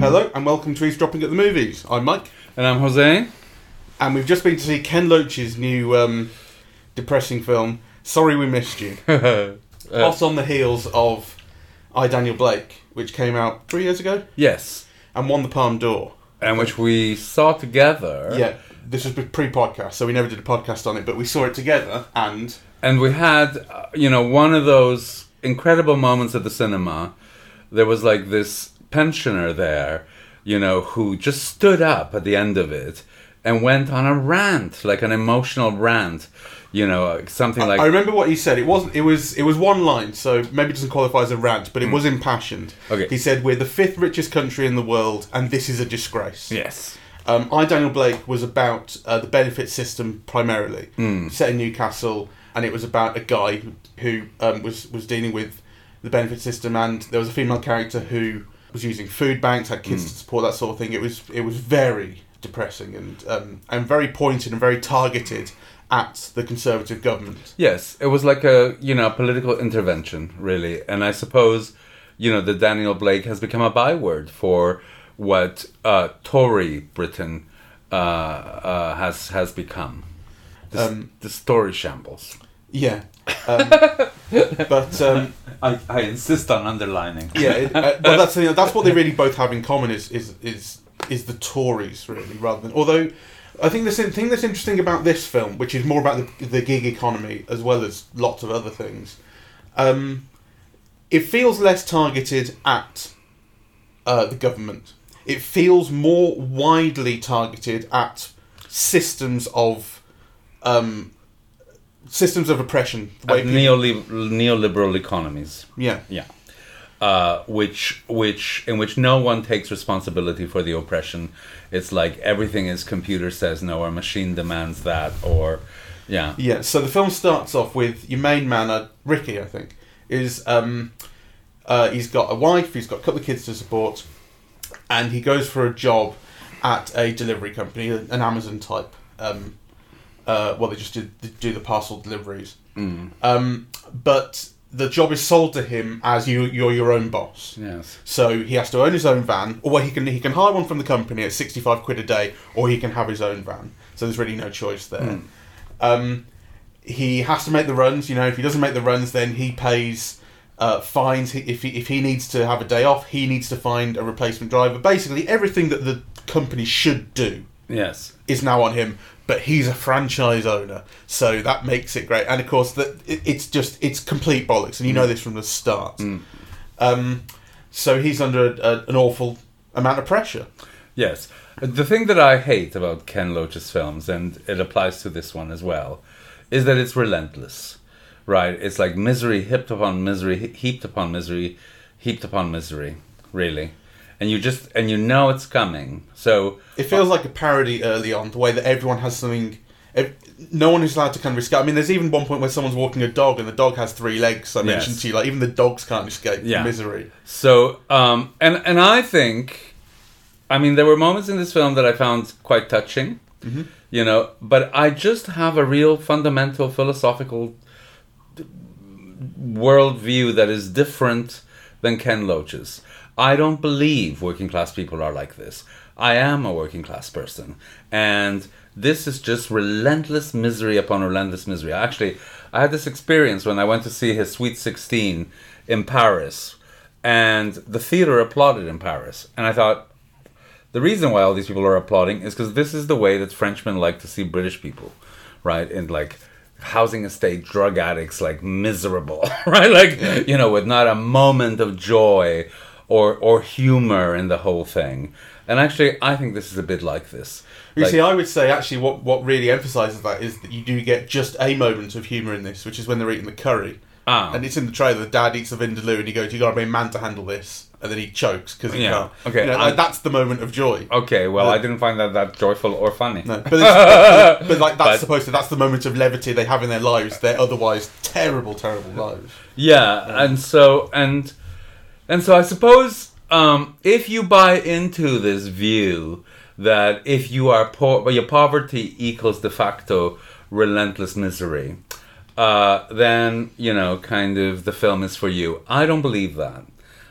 Hello and welcome to Eavesdropping at the Movies. I'm Mike, And I'm Jose. and we've just been to see Ken Loach's new um, depressing film, Sorry We Missed You. Hot on the heels of I, Daniel Blake, which came out three years ago yes, and won the Palme d'Or. and which we saw together. Yeah, this was pre podcast, so we never did a podcast on it, but we saw it together and. And we had, uh, you know, one of those incredible moments at the cinema. There was like this pensioner there, you know, who just stood up at the end of it and went on a rant, like an emotional rant, you know, something like. I remember what he said. It wasn't. It was. It was one line, so maybe it doesn't qualify as a rant, but it was impassioned. Okay. He said, "We're the fifth richest country in the world, and this is a disgrace." yes. Um, I, Daniel Blake, was about uh, the benefit system primarily, Hmm. set in Newcastle, and it was about a guy who, um, was was dealing with the benefit system, and there was a female character who was using food banks, had kids to support, that sort of thing. It was it was very depressing and um, and very pointed and very targeted at the Conservative government. Yes, it was like a you know political intervention, really, and I suppose you know the Daniel Blake has become a byword for what uh, Tory Britain uh, uh, has has become. The, Um, the story shambles. Yeah, um, but um, I, I insist on underlining. yeah, it, uh, well, that's the thing, that's what they really both have in common is is is is the Tories really rather than although. I think the thing that's interesting about this film, which is more about the, the gig economy as well as lots of other things, um, it feels less targeted at uh, the government. It feels more widely targeted at systems of um, systems of oppression. At people- neoli- neoliberal economies. yeah, Yeah. Uh, which which in which no one takes responsibility for the oppression. It's like everything is computer says no or machine demands that or yeah. Yeah, so the film starts off with your main man, uh, Ricky, I think, is um, uh, he's got a wife, he's got a couple of kids to support, and he goes for a job at a delivery company, an Amazon type. Um, uh, well, they just do, they do the parcel deliveries. Um, but the job is sold to him as you, you're your own boss. Yes. So he has to own his own van, or he can he can hire one from the company at sixty five quid a day, or he can have his own van. So there's really no choice there. Um, he has to make the runs. You know, if he doesn't make the runs, then he pays uh, fines. He, if he if he needs to have a day off, he needs to find a replacement driver. Basically, everything that the company should do Yes. is now on him. But he's a franchise owner, so that makes it great. And of course, that it, it's just it's complete bollocks, and you know this from the start. Um, so he's under a, a, an awful amount of pressure. Yes. The thing that I hate about Ken Loach's films, and it applies to this one as well, is that it's relentless. Right? It's like misery heaped upon misery, heaped upon misery, heaped upon misery, really. And you just, and you know it's coming. So, It feels like a parody early on, the way that everyone has something. No one is allowed to kind of escape. I mean, there's even one point where someone's walking a dog, and the dog has three legs. I mentioned Yes. to you, like even the dogs can't escape Yeah. misery. So, um, and and I think, I mean, there were moments in this film that I found quite touching, you know. But I just have a real fundamental philosophical worldview that is different than Ken Loach's. I don't believe working class people are like this. I am a working class person, and this is just relentless misery upon relentless misery. Actually, I had this experience when I went to see his Sweet Sixteen in Paris, and the theater applauded in Paris, and I thought. The reason why all these people are applauding is because this is the way that Frenchmen like to see British people, right? In like housing estate drug addicts, like miserable, right? Like you know, with not a moment of joy or or humor in the whole thing. And actually, I think this is a bit like this. You Like- see, I would say actually what, what really emphasises that is that you do get just a moment of humour in this, which is when they're eating the curry. Ah. And it's in the trailer, the dad eats a vindaloo and he goes, you got to be a man to handle this. And then he chokes because he Yeah. can't. Okay, You know, like, that's the moment of joy. okay, well, I didn't find that that joyful or funny. No, but, but, but like that's But- supposed to that's the moment of levity they have in their lives. Their otherwise terrible, terrible lives. Yeah, and so and and so I suppose um, if you buy into this view that if you are poor, your poverty equals de facto relentless misery, uh, then you know, kind of the film is for you. I don't believe that.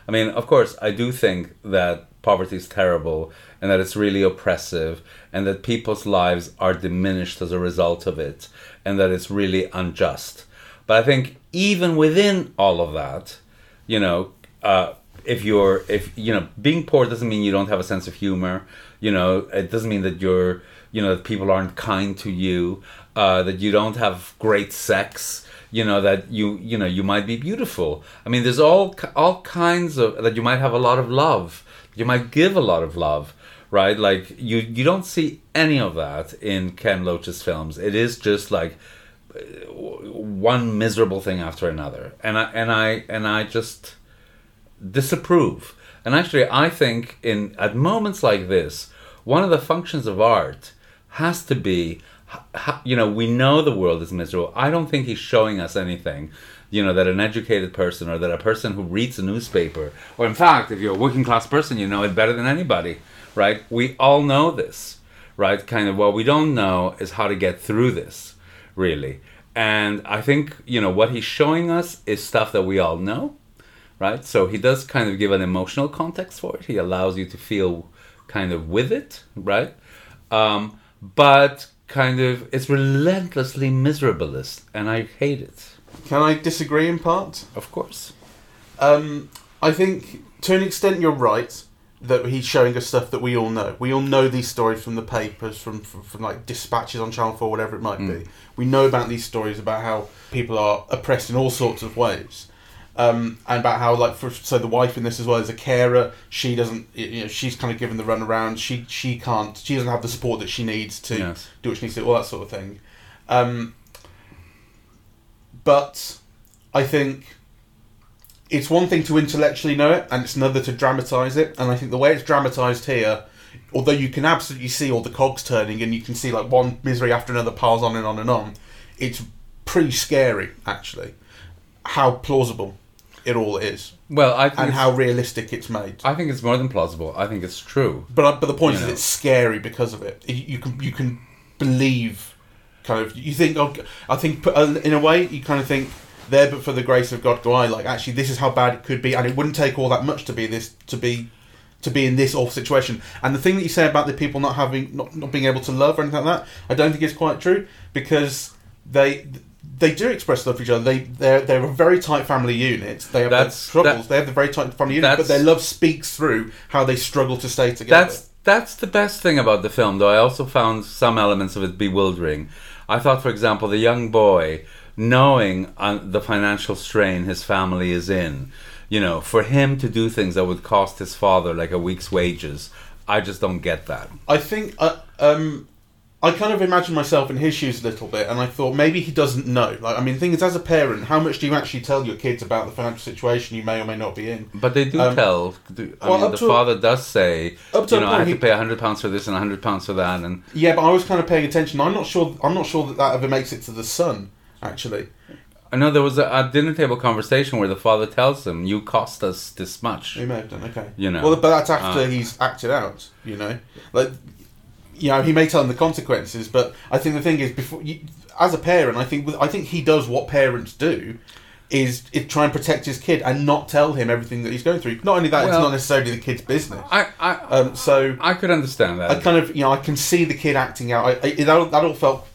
I mean, of course, I do think that poverty is terrible and that it's really oppressive and that people's lives are diminished as a result of it and that it's really unjust. But I think even within all of that, you know, uh, if you're if you know being poor doesn't mean you don't have a sense of humor. You know, it doesn't mean that you're you know that people aren't kind to you, uh, that you don't have great sex. You know that you you know you might be beautiful. I mean, there's all all kinds of that you might have a lot of love. You might give a lot of love, right? Like you you don't see any of that in Ken Loach's films. It is just like uh, one miserable thing after another, and I and I and I just disapprove. And actually, I think in at moments like this, one of the functions of art has to be, you know, we know the world is miserable. I don't think he's showing us anything, you know, that an educated person or that a person who reads a newspaper, or in fact, if you're a working class person, you know it better than anybody, right? We all know this, right? Kind of what we don't know is how to get through this, really. And I think, you know, what he's showing us is stuff that we all know right? So he does kind of give an emotional context for it. He allows you to feel kind of with it, right? Um, but kind of it's relentlessly miserablest, and I hate it. Can I disagree in part? Of course. Um, I think to an extent you're right that he's showing us stuff that we all know. We all know these stories from the papers, from from, from like dispatches on Channel Four, whatever it might Mm. be. We know about these stories about how people are oppressed in all sorts of ways. Um, and about how like for so the wife in this as well is a carer. She doesn't, you know, she's kind of given the run around. She she can't, she doesn't have the support that she needs to Yes. do what she needs to, do, all that sort of thing. Um, but I think it's one thing to intellectually know it, and it's another to dramatize it. And I think the way it's dramatized here, although you can absolutely see all the cogs turning, and you can see like one misery after another piles on and on and on, it's pretty scary actually. How plausible it all is, Well, I think and how realistic it's made. I think it's more than plausible. I think it's true. But uh, but the point You is, know. it's scary because of it. You can you can believe, kind of. You think. Oh, I think uh, in a way you kind of think there, but for the grace of God, go I. Like actually, this is how bad it could be, and it wouldn't take all that much to be this to be to be in this awful situation. And the thing that you say about the people not having not, not being able to love or anything like that, I don't think is quite true because they. They do express love for each other. They they're they're a very tight family unit. They have their That's- troubles. that- they have the very tight family unit, but their love speaks through how they struggle to stay together. That's that's the best thing about the film, though. I also found some elements of it bewildering. I thought, for example, the young boy knowing uh, the financial strain his family is in, you know, for him to do things that would cost his father like a week's wages, I just don't get that. I think uh, um, I kind of imagined myself in his shoes a little bit, and I thought maybe he doesn't know. Like, I mean, the thing is, as a parent, how much do you actually tell your kids about the financial situation you may or may not be in? But they do Um, tell. I well, mean, the father does say, up to you know, I have he- to pay a hundred pounds for this and a hundred pounds for that, and Yeah, but I was kind of paying attention. I'm not sure. I'm not sure that that ever makes it to the son. Actually, I know there was a, a dinner table conversation where the father tells him, "You cost us this much." he may have done. Okay, You know. Well, but that's after Uh. he's acted out. You know, like, you know, he may tell him the consequences, but I think the thing is, before you, as a parent, I think I think he does what parents do. Is, is try and protect his kid and not tell him everything that he's going through. Not only that, it's not necessarily the kid's business. I, I, Um, so I could understand that. I kind of, you know, I can see the kid acting out. I, I, that, all- that all felt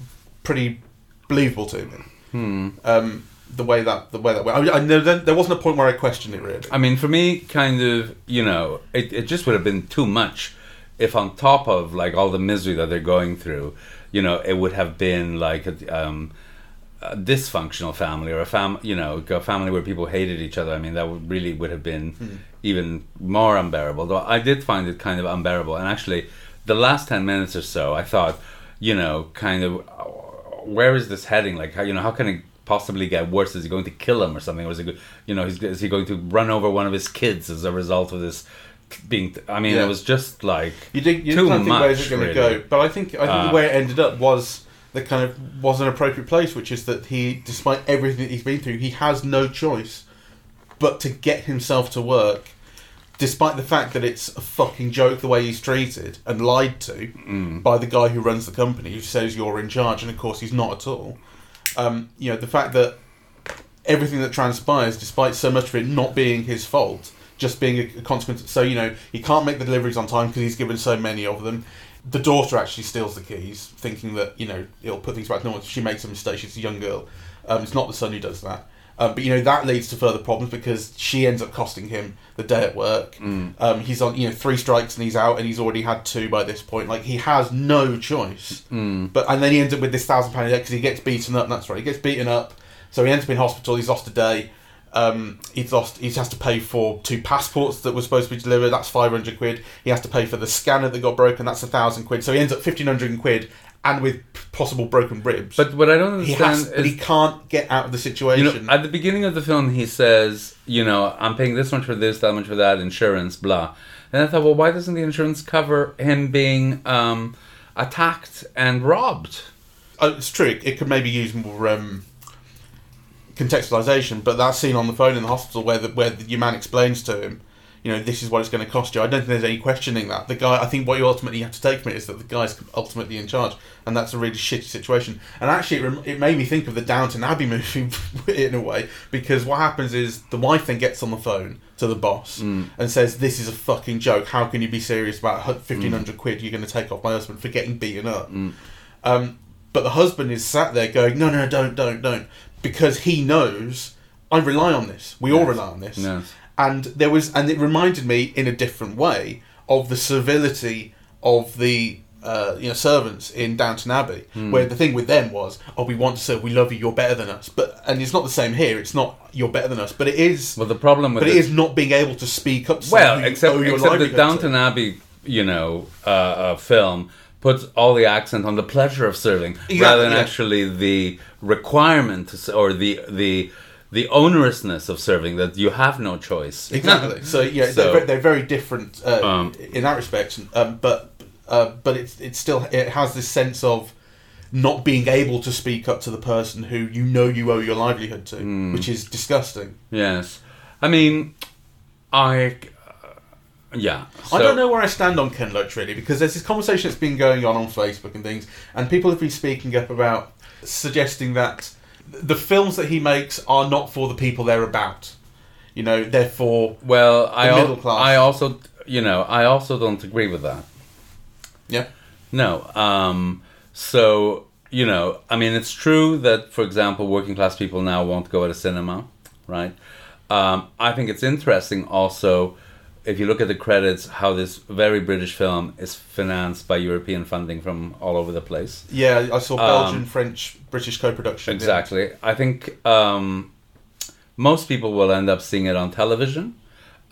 pretty believable to me. Hmm. Um, the way that the way that went. I, I know there, there wasn't a point where I questioned it really. I mean, for me, kind of, you know, it, it just would have been too much if, on top of like all the misery that they're going through, you know, it would have been like a, um, a dysfunctional family or a fam, you know, a family where people hated each other. I mean, that would really would have been even more unbearable. Though I did find it kind of unbearable, and actually, the last ten minutes or so, I thought, you know, kind of, uh, where is this heading? Like, how you know, how can it possibly get worse? Is he going to kill him or something? Or is he, you know, is he going to run over one of his kids as a result of this being? I mean, Yeah. it was just like You did. You too of think much. where's it going to really. go? But I think I think Uh, the way it ended up was the kind of was an appropriate place, which is that he, despite everything that he's been through, he has no choice but to get himself to work. Despite the fact that it's a fucking joke the way he's treated and lied to Mm. by the guy who runs the company, who says you're in charge, and of course he's not at all. um, you know, the fact that everything that transpires, despite so much of it not being his fault, just being a, consequence. So you know, he can't make the deliveries on time because he's given so many of them. The daughter actually steals the keys, thinking that you know it'll put things back to normal. She makes a mistake. She's a young girl. Um, it's not the son who does that. Um, but you know that leads to further problems because she ends up costing him the day at work. Um, he's on you know three strikes and he's out, and he's already had two by this point. Like he has no choice. But and then he ends up with this thousand pound debt because he gets beaten up. That's right, he gets beaten up. So he ends up in hospital. He's lost a day. Um, he's lost. He has to pay for two passports that were supposed to be delivered. That's five hundred quid. He has to pay for the scanner that got broken. That's a thousand quid. So he ends up fifteen hundred quid, and with possible broken ribs. But what I don't he understand has, is but he can't get out of the situation. You know, at the beginning of the film, he says, you know, I'm paying this much for this, that much for that, insurance, blah. And I thought, well, why doesn't the insurance cover him being um, attacked and robbed? Uh, it's true. It could maybe use more um, contextualization, but that scene on the phone in the hospital where the, where the, your man explains to him, you know, this is what it's going to cost you. I don't think there's any questioning that. The guy, I think what you ultimately have to take from it is that the guy's ultimately in charge, and that's a really shitty situation. And actually, it, rem- it made me think of the Downton Abbey movie in a way, because what happens is the wife then gets on the phone to the boss mm. and says, "This is a fucking joke. How can you be serious about mm. fifteen hundred quid you're going to take off my husband for getting beaten up?" Mm. Um, but the husband is sat there going, "No, no, don't, don't, don't," because he knows I rely on this. We all rely on this. And there was, and it reminded me in a different way of the civility of the uh, you know servants in Downton Abbey, Hmm. where the thing with them was, "Oh, we want to serve, we love you, you're better than us." But and it's not the same here. It's not you're better than us, but it is. Well, the problem with but it it- is not being able to speak up. To Well, except except the livelihood to. Downton Abbey, you know, uh, uh, film puts all the accent on the pleasure of serving Exactly, rather than yeah. actually the requirement to, or the the the onerousness of serving that you have no choice. Exactly. So yeah, So- they're, they're very different uh, Um, in that respect. Um, but uh, but it's it's still it has this sense of not being able to speak up to the person who you know you owe your livelihood to, Hmm. which is disgusting. yes, I mean, I. Yeah, I don't know where I stand on Ken Loach really because there's this conversation that's been going on on Facebook and things, and people have been speaking up about suggesting that the films that he makes are not for the people they're about. You know, they're for Well, I al- middle class. I also, you know, I also don't agree with that. yeah. No. Um, so, you know, I mean, it's true that, for example, working class people now won't go to cinema, right? Um, I think it's interesting also, if you look at the credits, how this very British film is financed by European funding from all over the place. Yeah, I saw Um, Belgian, French, British co-production. yeah. Exactly. I think um, most people will end up seeing it on television.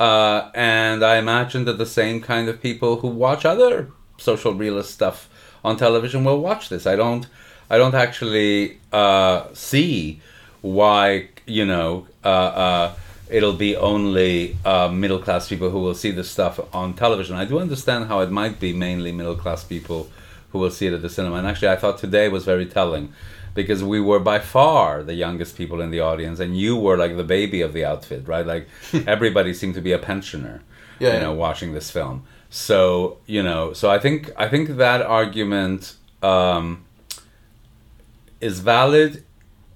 Uh, and I imagine that the same kind of people who watch other social realist stuff on television will watch this. I don't, I don't actually uh, see why you know uh, uh, it'll be only uh, middle class people who will see this stuff on television. I do understand how it might be mainly middle class people who will see it at the cinema. And actually, I thought today was very telling because we were by far the youngest people in the audience, and you were like the baby of the outfit, right? Like everybody seemed to be a pensioner, Yeah, you know, yeah. watching this film. So you know, so I think I think that argument um, is valid,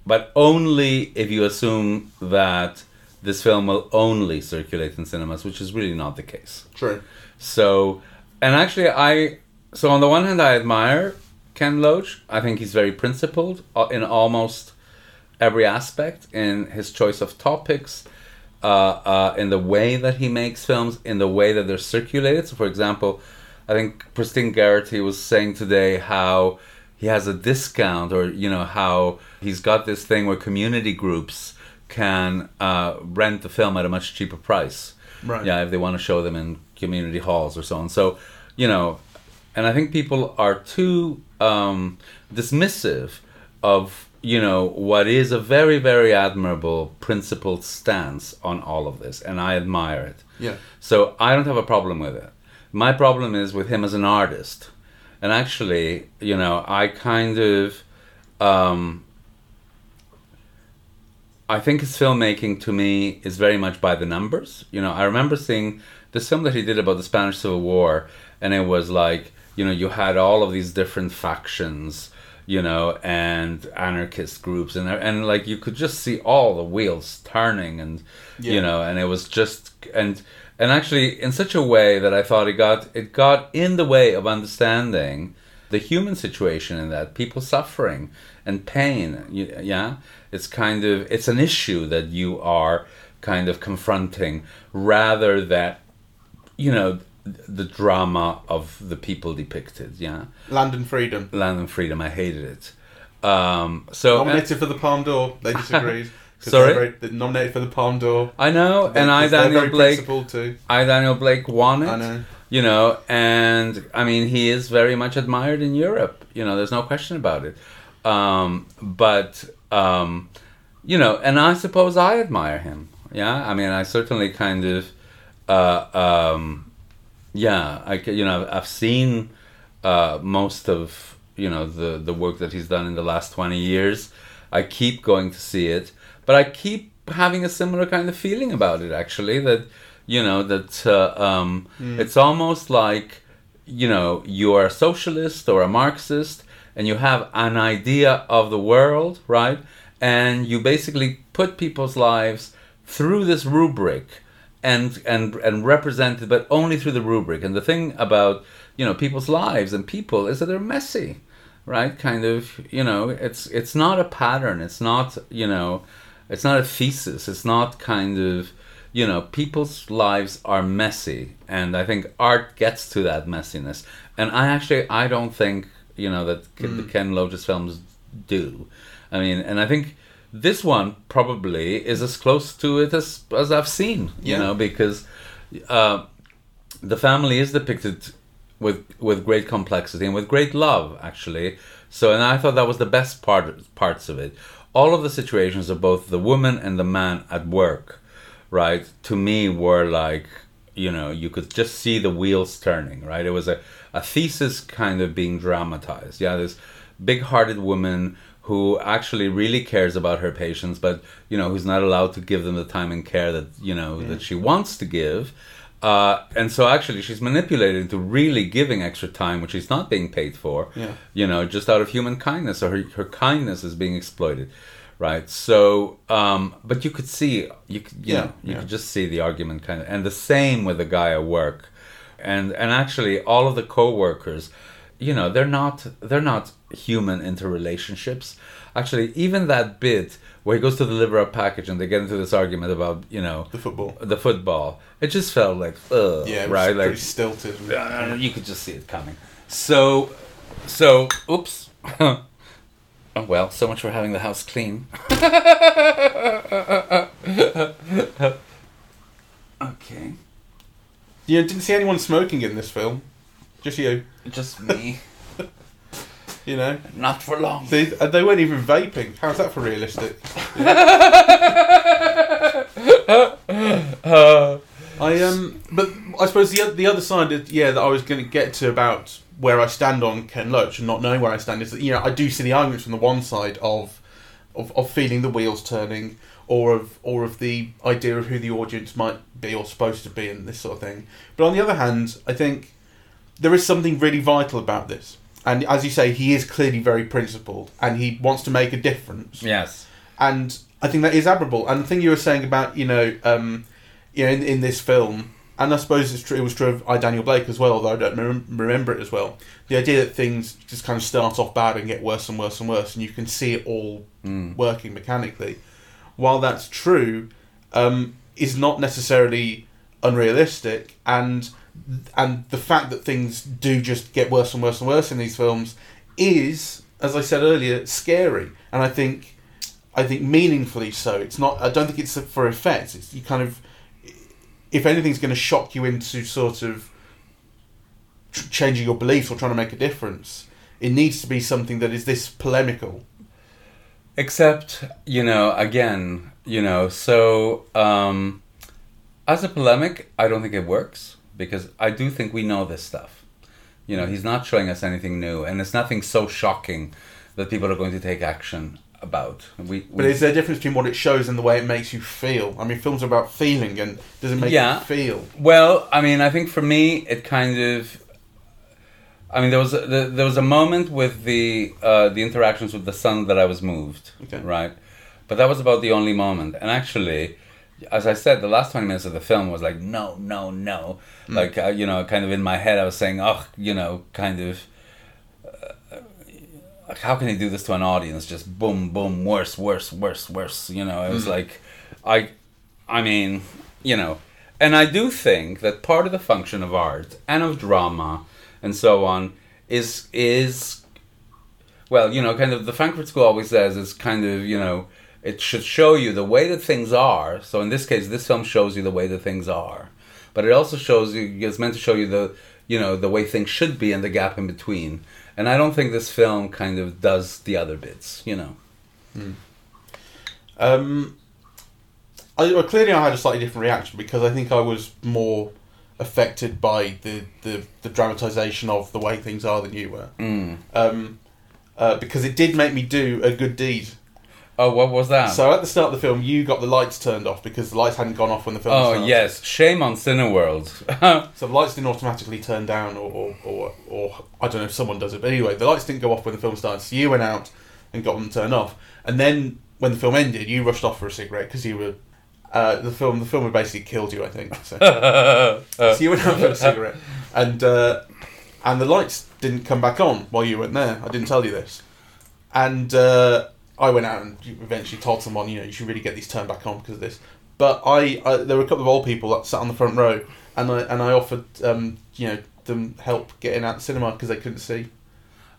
but only if you assume that this film will only circulate in cinemas, which is really not the case. True. So, and actually, I so on the one hand, I admire Ken Loach. I think he's very principled uh, in almost every aspect in his choice of topics, uh, uh, in the way that he makes films, in the way that they're circulated. So, for example, I think Christine Garrity was saying today how he has a discount, or you know how he's got this thing where community groups can uh, rent the film at a much cheaper price. Right. Yeah, if they want to show them in community halls or so on. So, you know, and I think people are too um, dismissive of you know what is a very very admirable principled stance on all of this, and I admire it. Yeah. So I don't have a problem with it. My problem is with him as an artist, and actually, you know, I kind of. Um, I think his filmmaking to me is very much by the numbers. You know, I remember seeing this film that he did about the Spanish Civil War, and it was like, you know, you had all of these different factions, you know, and anarchist groups, and and like you could just see all the wheels turning, and Yeah. you know, and it was just and and actually in such a way that I thought it got it got in the way of understanding the human situation in that people suffering and pain. Yeah, it's kind of it's an issue that you are kind of confronting rather that you know the drama of the people depicted. Yeah, Land and Freedom. Land and Freedom. I hated it. Um, so Nominated for the Palme d'Or. They disagreed. Sorry? very- nominated for the Palme d'Or. I know, and I Daniel Blake. too. I Daniel Blake won it. I know. You know, and I mean, he is very much admired in Europe. You know, there's no question about it. Um, but um, you know, and I suppose I admire him. Yeah, I mean, I certainly kind of, uh, um, yeah, I you know, I've seen uh, most of you know the the work that he's done in the last twenty years. I keep going to see it, but I keep having a similar kind of feeling about it. Actually, that you know that uh, um, it's almost like you know you are a socialist or a Marxist, and you have an idea of the world, right? And you basically put people's lives through this rubric and and and represented, but only through the rubric. And the thing about you know people's lives and people is that they're messy, right? Kind of you know it's it's not a pattern. It's not you know it's not a thesis. It's not kind of you know people's lives are messy, and I think art gets to that messiness. And I actually I don't think you know that Ken- the Ken Loach films do. I mean, and I think this one probably is as close to it as as I've seen. You Yeah. know, because uh, the family is depicted with with great complexity and with great love, actually. So, and I thought that was the best part parts of it. All of the situations of both the woman and the man at work, right? To me, were like you know you could just see the wheels turning. Right? It was a a thesis kind of being dramatized. Yeah, this big-hearted woman who actually really cares about her patients, but you know who's not allowed to give them the time and care that you know that she wants to give. Uh, and so actually she's manipulated into really giving extra time which she's not being paid for Yeah. you know just out of human kindness or her, her kindness is being exploited right? So um, but you could see you could, you Yeah, know you yeah. could just see the argument kind of and the same with the guy at work. And and actually all of the co-workers you know they're not they're not human interrelationships. Actually even that bit where he goes to deliver a package and they get into this argument about you know The football. the football. It just felt like ugh, Yeah, it was right? pretty like stilted. you could just see it coming. So so oops oh well so much for having the house clean okay You didn't see anyone smoking in this film. Just you. just me You know. not for long They, uh, they weren't even vaping. How's that for realistic? I um, but I suppose the the other side, of, yeah, that I was going to get to about where I stand on Ken Loach and not knowing where I stand is that you know I do see the arguments from the one side of of, of feeling the wheels turning or of or of the idea of who the audience might be or supposed to be and this sort of thing. But on the other hand, I think there is something really vital about this. And as you say, he is clearly very principled and he wants to make a difference yes and I think that is admirable. And the thing you were saying about you know, um, you know, in, in this film, and I suppose it's true, it was true of I Daniel Blake as well, although I don't rem- remember it as well. The idea that things just kind of start off bad and get worse and worse and worse, and you can see it all working mechanically. While that's true, um, is not necessarily unrealistic, and and the fact that things do just get worse and worse and worse in these films is, as I said earlier, scary. And I think I think meaningfully so. It's not. I don't think it's for effect. It's you kind of, if anything's going to shock you into sort of tr- changing your beliefs or trying to make a difference, it needs to be something that is this polemical. Except, you know, again, you know, so um, as a polemic, I don't think it works because I do think we know this stuff. You know, he's not showing us anything new, and it's nothing so shocking that people are going to take action about. We, But is there a difference between what it shows and the way it makes you feel? I mean, films are about feeling, and does it make Yeah. you feel? Well, I mean, I think for me, it kind of. I mean, there was a, the, there was a moment with the uh, the interactions with the son that I was moved, Okay. right? But that was about the only moment. And actually, as I said, the last twenty minutes of the film was like, no, no, no. Like uh, you know, kind of in my head, I was saying, oh, you know, kind of. Like, how can he do this to an audience? Just boom, boom, worse, worse, worse, worse. You know, it was mm. like, I, I mean, you know, and I do think that part of the function of art and of drama and so on is is well, you know, kind of the Frankfurt School always says is kind of you know it should show you the way that things are. So in this case, this film shows you the way that things are, but it also shows you it's meant to show you the you know the way things should be and the gap in between. And I don't think this film kind of does the other bits, you know. Um, I, well, clearly, I had a slightly different reaction because I think I was more affected by the, the, the dramatisation of the way things are than you were. Mm. Um, uh, because it did make me do a good deed. Oh, what was that? So at the start of the film, you got the lights turned off because the lights hadn't gone off when the film started. oh started. yes, shame on Cineworld. So the lights didn't automatically turn down, or, or, or, or I don't know if someone does it, but anyway, the lights didn't go off when the film started. So you went out and got them turned off, and then when the film ended, you rushed off for a cigarette because you were uh, the film. The film had basically killed you, I think. So, so you went out for a cigarette, and uh, and the lights didn't come back on while you weren't there. I didn't tell you this, and uh, I went out and eventually told someone, you know, you should really get these turned back on because of this. But I, I, there were a couple of old people that sat on the front row, and I and I offered, um, you know, them help getting out the cinema because they couldn't see.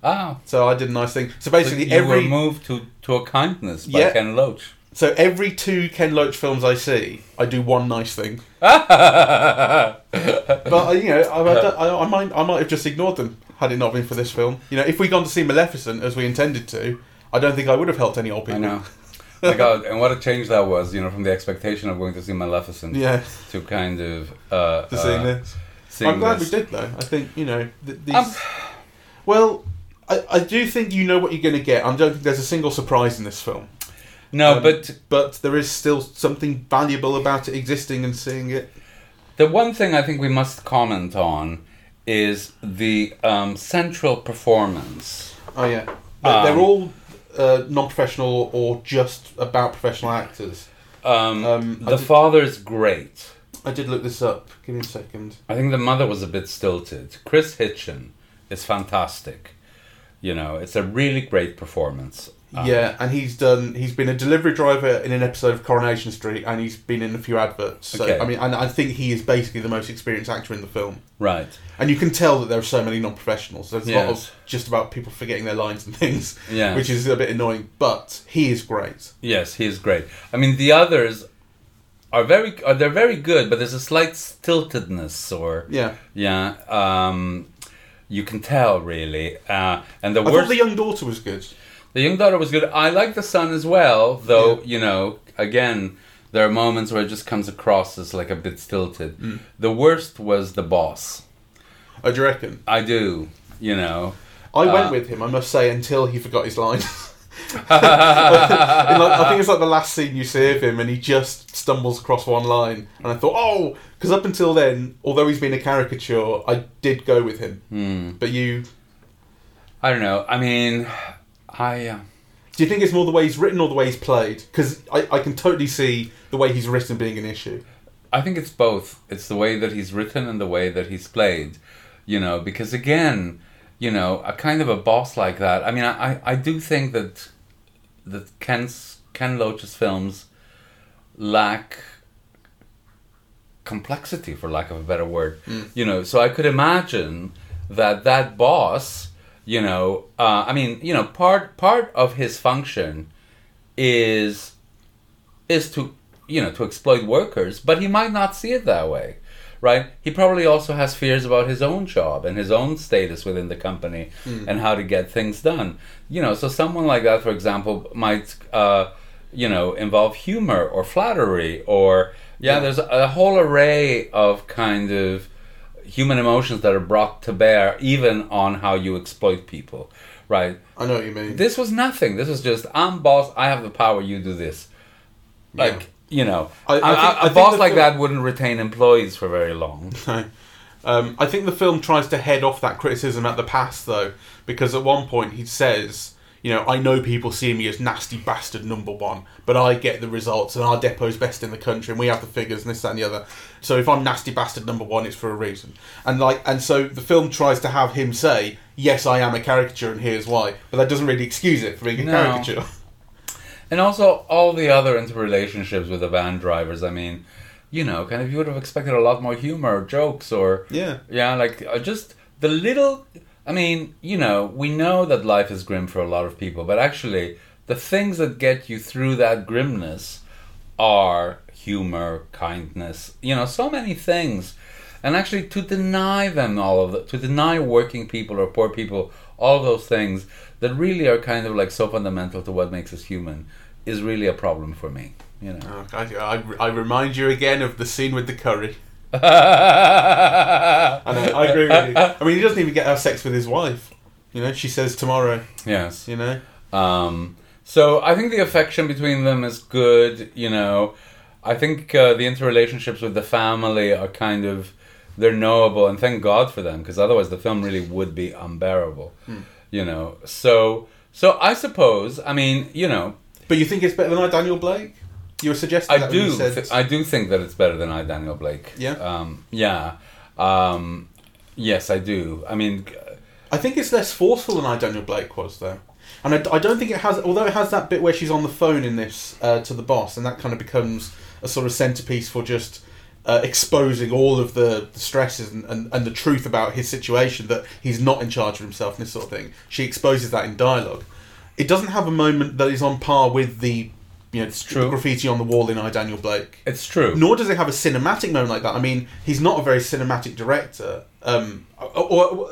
ah, So I did a nice thing. So so basically, you were every moved to, to a kindness by Yeah. Ken Loach. so every two Ken Loach films I see, I do one nice thing. But uh, you know, I, I, I, I might I might have just ignored them had it not been for this film. You know, if we'd gone to see Maleficent as we intended to, I don't think I would have helped any old people. I know. My God, and what a change that was, you know, from the expectation of going to see Maleficent Yeah, to kind of uh, to seeing uh, this. seeing I'm glad this. we did though. I think you know th- these. Um, well, I, I do think you know what you're going to get. I don't think there's a single surprise in this film, No, Um, but but there is still something valuable about it existing and seeing it. the one thing I think we must comment on is the um, central performance. Oh yeah, they're, Um, they're all uh, non-professional or just about professional actors. Um, Um, the did- is great. I did look this up. Give me a second. I think the mother was a bit stilted. Kris Hitchen is fantastic. You know, it's a really great performance. Um, yeah, and he's done. He's been a delivery driver in an episode of Coronation Street, and he's been in a few adverts. So Okay. I mean, and I think he is basically the most experienced actor in the film. Right. And you can tell that there are so many non-professionals. There's a lot of just about people forgetting their lines and things, Yeah. which is a bit annoying. But he is great. Yes, he is great. I mean, the others are very are they're very good, but there's a slight stiltedness, or Yeah, yeah, um, you can tell really. Uh, and the I thought worst, the young daughter was good. The young daughter was good. I like the son as well, though. You know, again, there are moments where it just comes across as like a bit stilted. Mm. The worst was the boss. I do reckon. I do. You know. I Uh, went with him, I must say, until he forgot his lines. Like- I think it's like the last scene you see of him, and he just stumbles across one line, and I thought, oh, because up until then, although he's been a caricature, I did go with him. Hmm. But you, I don't know. I mean, I. Uh, do you think it's more the way he's written or the way he's played? Because I, I can totally see the way he's written being an issue. I think it's both. It's the way that he's written and the way that he's played. You know, because again, you know, a kind of a boss like that. I mean, I, I, do think that that Ken's Ken Loach's films lack complexity, for lack of a better word. You know, so I could imagine that that boss, you know, uh, I mean, you know, part part of his function is is to you know to exploit workers, but he might not see it that way, right? He probably also has fears about his own job and his own status within the company and how to get things done. You know, so someone like that, for example, might uh, you know involve humor or flattery or yeah, Yeah. there's a whole array of kind of human emotions that are brought to bear even on how you exploit people, right? I know what you mean. This was nothing. This was just I'm boss. I have the power. You do this. Like you know, I- I a- think- a- I a think boss like film- that wouldn't retain employees for very long. No. Um, I think the film tries to head off that criticism at the past, though, because at one point he says, you know, I know people see me as nasty bastard number one, but I get the results, and our depot's best in the country, and we have the figures, and this, that, and the other. So if I'm nasty bastard number one, it's for a reason. And like, and so the film tries to have him say, yes, I am a caricature, and here's why, but that doesn't really excuse it for being a No. caricature. And also all the other interrelationships with the van drivers. I mean, you know, kind of you would have expected a lot more humor or jokes or Yeah. yeah, like uh, just the little. I mean, you know, we know that life is grim for a lot of people, but actually, the things that get you through that grimness are humor, kindness. You know, so many things. And actually, to deny them all of that, to deny working people or poor people all those things that really are kind of like so fundamental to what makes us human, is really a problem for me. You know. Oh, I, I, I remind you again of the scene with the curry. I know, I agree with you. I mean, he doesn't even get to have sex with his wife. You know, she says tomorrow. yes. You know, Um, so I think the affection between them is good. You know, I think uh, the interrelationships with the family are kind of they're knowable, and thank God for them because otherwise the film really would be unbearable. You know, so so I suppose I mean you know but you think it's better than I Daniel Blake? You were suggesting I that when you do th- I do think that it's better than I Daniel Blake. Yeah? Um, yeah. Um, yes, I do. I mean, I think it's less forceful than I Daniel Blake was though, and I, I don't think it has. Although it has that bit where she's on the phone in this uh, to the boss, and that kind of becomes a sort of centerpiece for just. Uh, exposing all of the, the stresses and, and, and the truth about his situation that he's not in charge of himself and this sort of thing. She exposes that in dialogue. It doesn't have a moment that is on par with the you know true. graffiti on the wall in I Daniel Blake. it's true. Nor does it have a cinematic moment like that. I mean, he's not a very cinematic director. Um, or, or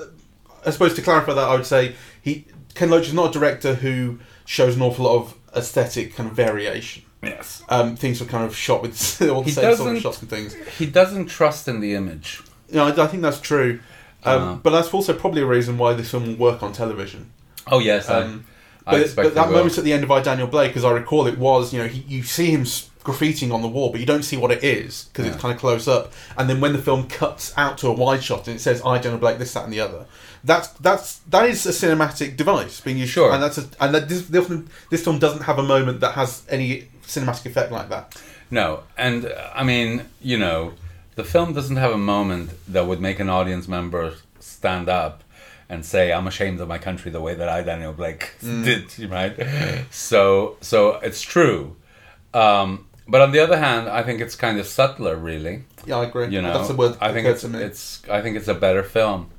I suppose to clarify that, I would say he Ken Loach is not a director who shows an awful lot of aesthetic kind of variation. Yes. Um, things are kind of shot with all the He same sort of shots and things. He doesn't trust in the image. Know, I, I think that's true. Um, Uh-huh. but that's also probably a reason why this film will work on television. Oh yes, Um, But, but that moment at the end of I Daniel Blake, as I recall, it was you know he, you see him graffitiing on the wall, but you don't see what it is because Yeah. it's kind of close up. And then when the film cuts out to a wide shot and it says I Daniel Blake, this, that, and the other, that's that's that is a cinematic device being used. Sure. and that's a, and that this, this film- this film doesn't have a moment that has any cinematic effect like that. No, and uh, I mean, you know, the film doesn't have a moment that would make an audience member stand up and say, "I'm ashamed of my country," the way that I, Daniel Blake, Mm. did. Right? So, so it's true. Um, but on the other hand, I think it's kind of subtler, really. Yeah, I agree. You know, that's the word. I think it's it's I think it's a better film.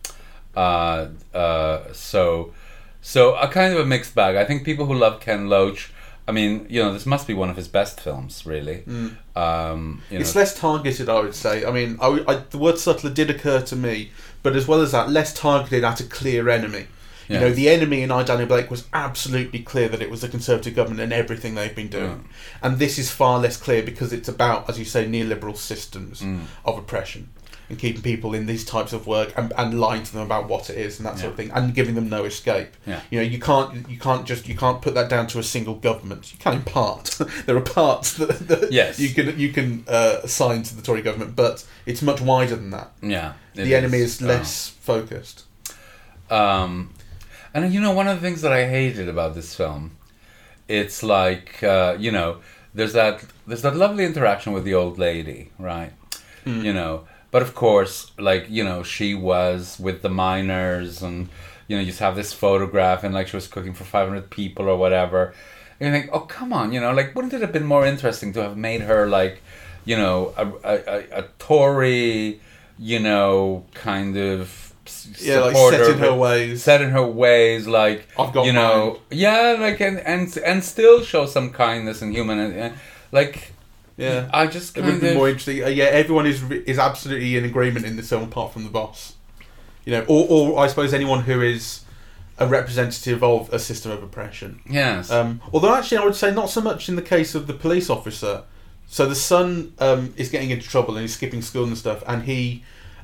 Uh, uh, so, so a kind of a mixed bag. I think people who love Ken Loach. I mean, you know, this must be one of his best films, really. Um, you know, Mm. It's less targeted, I would say. I mean, I, I- the word subtler did occur to me, but as well as that, less targeted at a clear enemy. You know, the enemy in I, Daniel Blake was absolutely clear that it was the Conservative government and everything they've been doing. And this is far less clear because it's about, as you say, neoliberal systems Mm. of oppression and keeping people in these types of work and, and lying to them about what it is and that sort of thing and giving them no escape. Yeah. You know, you can't you can't just you can't put that down to a single government. You can in part. there are parts that, that Yes. you can you can uh, assign to the Tory government, but it's much wider than that. yeah, the enemy is Oh. less focused. Um, and you know, one of the things that I hated about this film, it's like uh, you know, there's that there's that lovely interaction with the old lady, right? You know, but of course, like you know, she was with the miners, and you know, you just have this photograph, and like she was cooking for 500 people or whatever. And you think, oh come on, you know, like wouldn't it have been more interesting to have made her like, you know, a a, a, a Tory, you know, kind of Yeah, like set in her ways. set in her ways like I've got you know yeah like and and and still show some kindness and human and, and like Yeah. i just It would be of more interesting. Uh, yeah, everyone is is absolutely in agreement in this film, apart from the boss. You know, or, or I suppose anyone who is a representative of a system of oppression. yes Um, although actually, I would say not so much in the case of the police officer. So the son um, is getting into trouble and he's skipping school and stuff, and he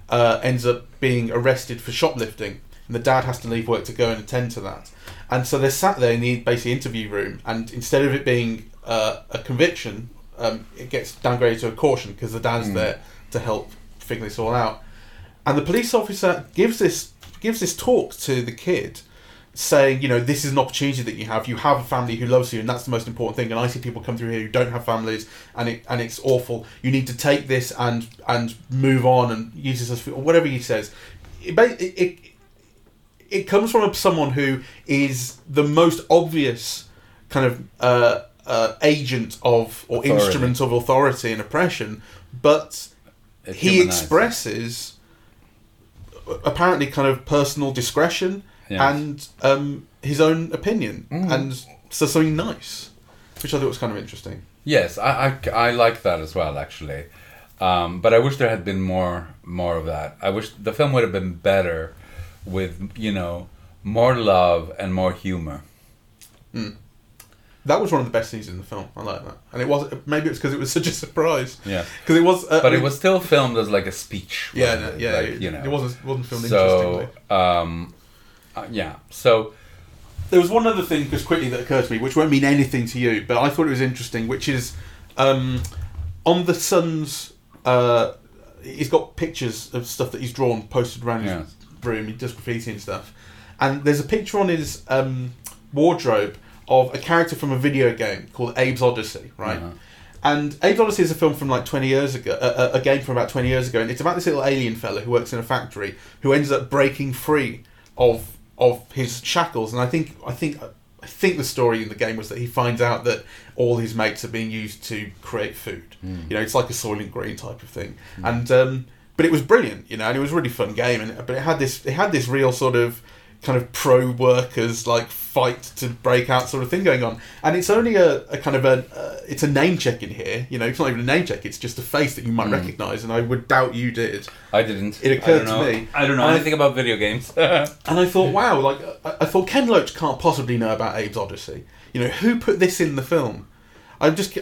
uh, ends up being arrested for shoplifting. And the dad has to leave work to go and attend to that. And so they're sat there in the basically interview room, and instead of it being uh, a conviction, um, it gets downgraded to a caution because the dad's Mm. there to help figure this all out. and the police officer gives this gives this talk to the kid, saying, you know, this is an opportunity that you have. You have a family who loves you, and that's the most important thing. And I see people come through here who don't have families, and it and it's awful. You need to take this and and move on and use this as or whatever he says. It, it it comes from someone who is the most obvious kind of uh, uh, agent of or Authority. instrument of authority and oppression, but It he expresses uh, apparently kind of personal discretion Yes. and um, his own opinion Mm. and so something nice, which I thought was kind of interesting. Yes, I, I, I like that as well, actually. Um, but I wish there had been more more of that. I wish the film would have been better with you know more love and more humor. That was one of the best scenes in the film. I like that, and it was maybe it was because it was such a surprise. Yeah. because it was. Uh, But it was still filmed as like a speech. Yeah, wasn't no, it? yeah. Like, it, you know. it wasn't wasn't filmed so interestingly. um, uh, yeah. So There was one other thing, just quickly, that occurred to me, which won't mean anything to you, but I thought it was interesting, which is um, on the son's. Uh, he's got pictures of stuff that he's drawn posted around Yeah. his room. He does graffiti and stuff, and there's a picture on his um, wardrobe of a character from a video game called Abe's Oddysee, right? Uh-huh. And Abe's Oddysee is a film from like 20 years ago, a, a game from about 20 years ago, and it's about this little alien fella who works in a factory who ends up breaking free of of his shackles. And I think I think I think the story in the game was that he finds out that all his mates are being used to create food. You know, it's like a Soylent Green type of thing. And um, but it was brilliant, you know, and it was a really fun game. And but it had this it had this real sort of kind of pro workers like fight to break out sort of thing going on and it's only a, a kind of a uh, it's a name check in here you know it's not even a name check it's just a face that you might recognize and i would doubt you did I didn't. It occurred to know. me. I don't know And I- anything about video games. and i thought wow like I, I thought ken loach can't possibly know about Abe's Oddysee you know who put this in the film i'm just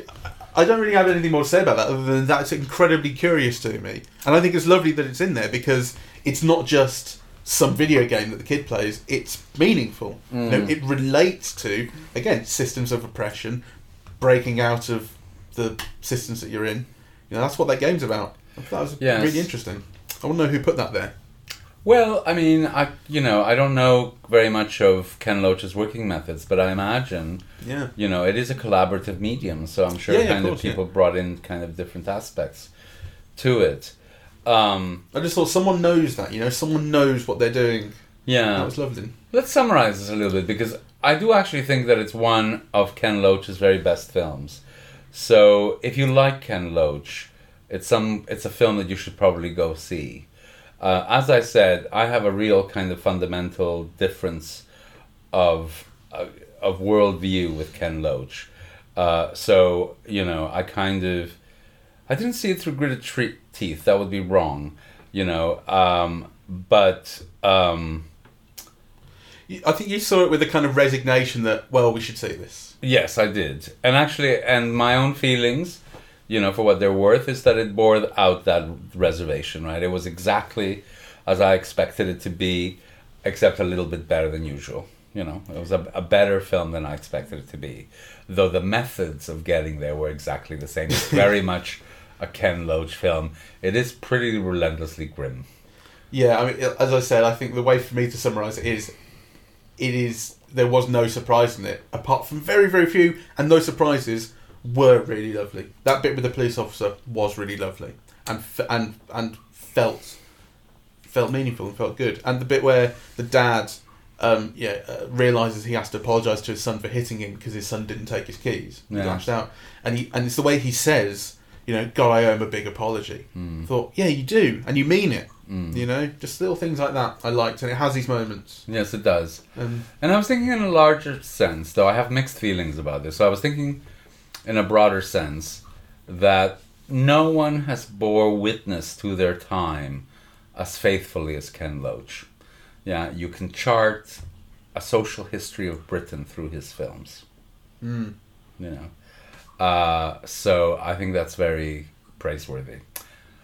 i don't really have anything more to say about that other than that's incredibly curious to me and i think it's lovely that it's in there because it's not just some video game that the kid plays it's meaningful. You know mm. it relates to again systems of oppression breaking out of the systems that you're in. You know that's what that game's about. I thought that was Yes. really interesting. I want to know who put that there. Well, I mean, I you know I don't know very much of Ken Loach's working methods, but I imagine yeah. you know it is a collaborative medium, so I'm sure Yeah, yeah, of kind of, course, yeah. people brought in kind of different aspects to it. Um, I just thought someone knows that, you know, someone knows what they're doing. yeah, That was lovely. let's summarize this a little bit because I do actually think that it's one of Ken Loach's very best films. So if you like Ken Loach, it's some it's a film that you should probably go see. Uh, as I said, I have a real kind of fundamental difference of uh, of worldview with Ken Loach. Uh, so you know, I kind of I didn't see it through gritted tre- teeth. That would be wrong, you know. Um, but um, I think you saw it with a kind of resignation that, well, we should see this. Yes, I did. And actually, and my own feelings, you know, for what they're worth, is that it bore out that reservation, right? It was exactly as I expected it to be, except a little bit better than usual. You know, it was a, a better film than I expected it to be. Though the methods of getting there were exactly the same. It's very much a Ken Loach film. It is pretty relentlessly grim. Yeah, I mean, as I said, I think the way for me to summarise it is, it is there was no surprise in it, apart from very, very few, and those surprises were really lovely. That bit with the police officer was really lovely, and and and felt felt meaningful and felt good. And the bit where the dad, um, yeah, uh, realizes he has to apologize to his son for hitting him because his son didn't take his keys. He Yeah. lashed out, and he and it's the way he says, you know, God, I owe him a big apology. Hmm. Thought, yeah, you do, and you mean it. Hmm. You know, just little things like that I liked, and it has these moments. Yes, it does. And And I was thinking in a larger sense, though I have mixed feelings about this. So I was thinking in a broader sense that no one has bore witness to their time as faithfully as Ken Loach. Yeah, you can chart a social history of Britain through his films. mm, You know, uh, so I think that's very praiseworthy.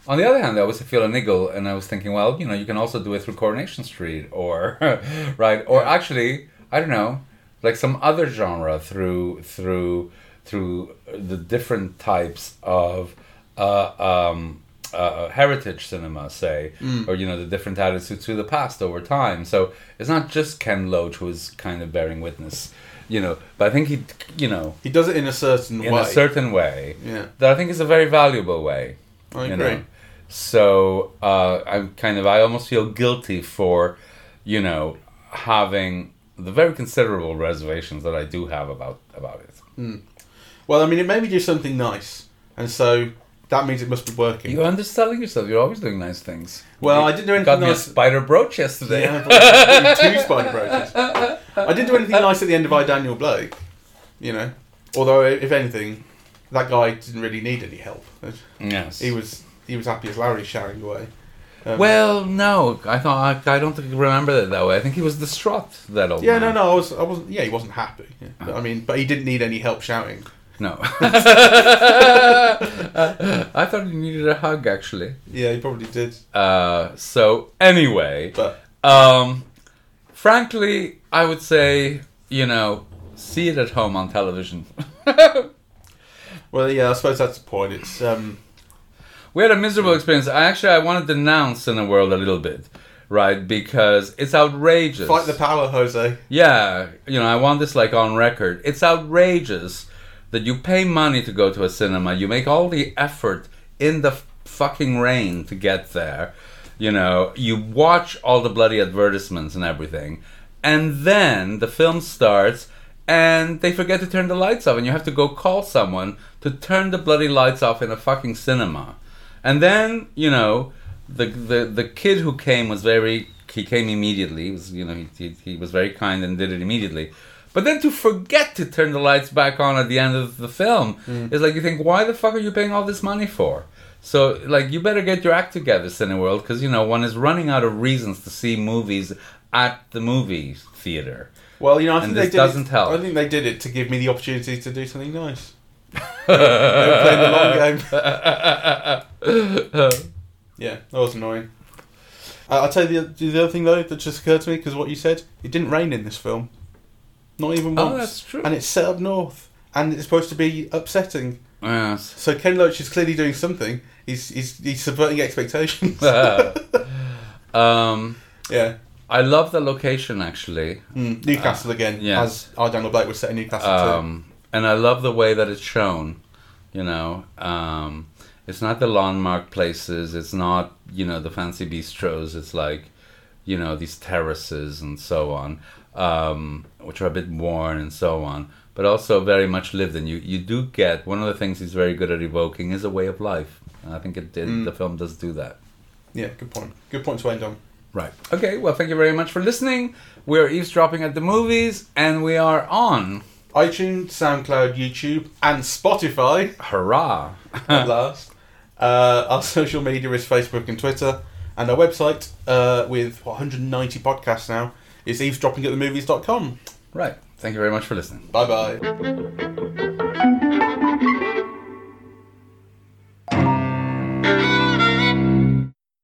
On the other hand, I was feel a niggle, and I was thinking, well, you know, you can also do it through Coronation Street, or right, or actually, I don't know, like some other genre through through through the different types of uh, um, uh, heritage cinema, say, or you know the different attitudes to the past over time. So it's not just Ken Loach who is kind of bearing witness, you know. But I think he, you know, He does it in a certain in way. a certain way yeah, that I think is a very valuable way. I agree. know. So uh, I'm kind of I almost feel guilty for, you know, having the very considerable reservations that I do have about about it. Well, I mean, it made me do something nice, and so that means it must be working. You're underselling yourself. You're always doing nice things. Well, You I didn't do anything Got me a spider brooch yesterday. Yeah, two spider brooches. I didn't do anything nice at the end of I Daniel Blake, you know. Although, if anything, that guy didn't really need any help. Yes. He was he was happy as Larry shouting away. Um, Well, no, I thought I, I don't think I remember it that way. I think he was distraught. That old yeah, man. no, no, I was, I wasn't. Yeah, he wasn't happy. Yeah. But, I mean, but he didn't need any help shouting. No. I thought he needed a hug actually. Yeah, he probably did. Uh, so anyway, But um, frankly, I would say you know see it at home on television. well, yeah, I suppose that's the point. It's um, we had a miserable experience. I actually I want to denounce in the world a little bit, right? Because it's outrageous. fight the power, Jose. Yeah, you know, I want this like on record. It's outrageous that you pay money to go to a cinema, you make all the effort in the fucking rain to get there. You know, you watch all the bloody advertisements and everything, and then the film starts and they forget to turn the lights off and you have to go call someone to turn the bloody lights off in a fucking cinema. And then, you know, the the the kid who came was very he came immediately. He was you know he, he he was very kind and did it immediately. But then to forget to turn the lights back on at the end of the film mm. is like you think why the fuck are you paying all this money for? So like you better get your act together, Cineworld, because you know one is running out of reasons to see movies at the movie theater. Well, you know, I And think this they did doesn't it, help. I think they did it to give me the opportunity to do something nice. they were playing the long game. Yeah, that was annoying. Uh, I'll tell you the, the other thing though that just occurred to me because what you said, it didn't rain in this film, not even Oh, once. that's true. And it's set up north, and it's supposed to be upsetting. Yes. So Ken Loach is clearly doing something. He's he's, he's subverting expectations. um, yeah, I love the location actually. mm, Newcastle again. Yeah. as our Daniel Blake was set in Newcastle um, and I love the way that it's shown. You know, um, it's not the landmark places. It's not you know the fancy bistros. It's like you know these terraces and so on, um, which are a bit worn and so on, but also very much lived in. You you do get one of the things he's very good at evoking is a way of life. And I think it did. Mm. The film does do that. Yeah, good point. Good point to end on. Right. Okay. Well, thank you very much for listening. We're eavesdropping at the movies, and we are on. iTunes, SoundCloud, YouTube, and Spotify. Hurrah! at last. Uh, our social media is Facebook and Twitter, and our website uh, with what, 190 podcasts now is eavesdroppingatthemovies.com. Right. Thank you very much for listening. Bye bye.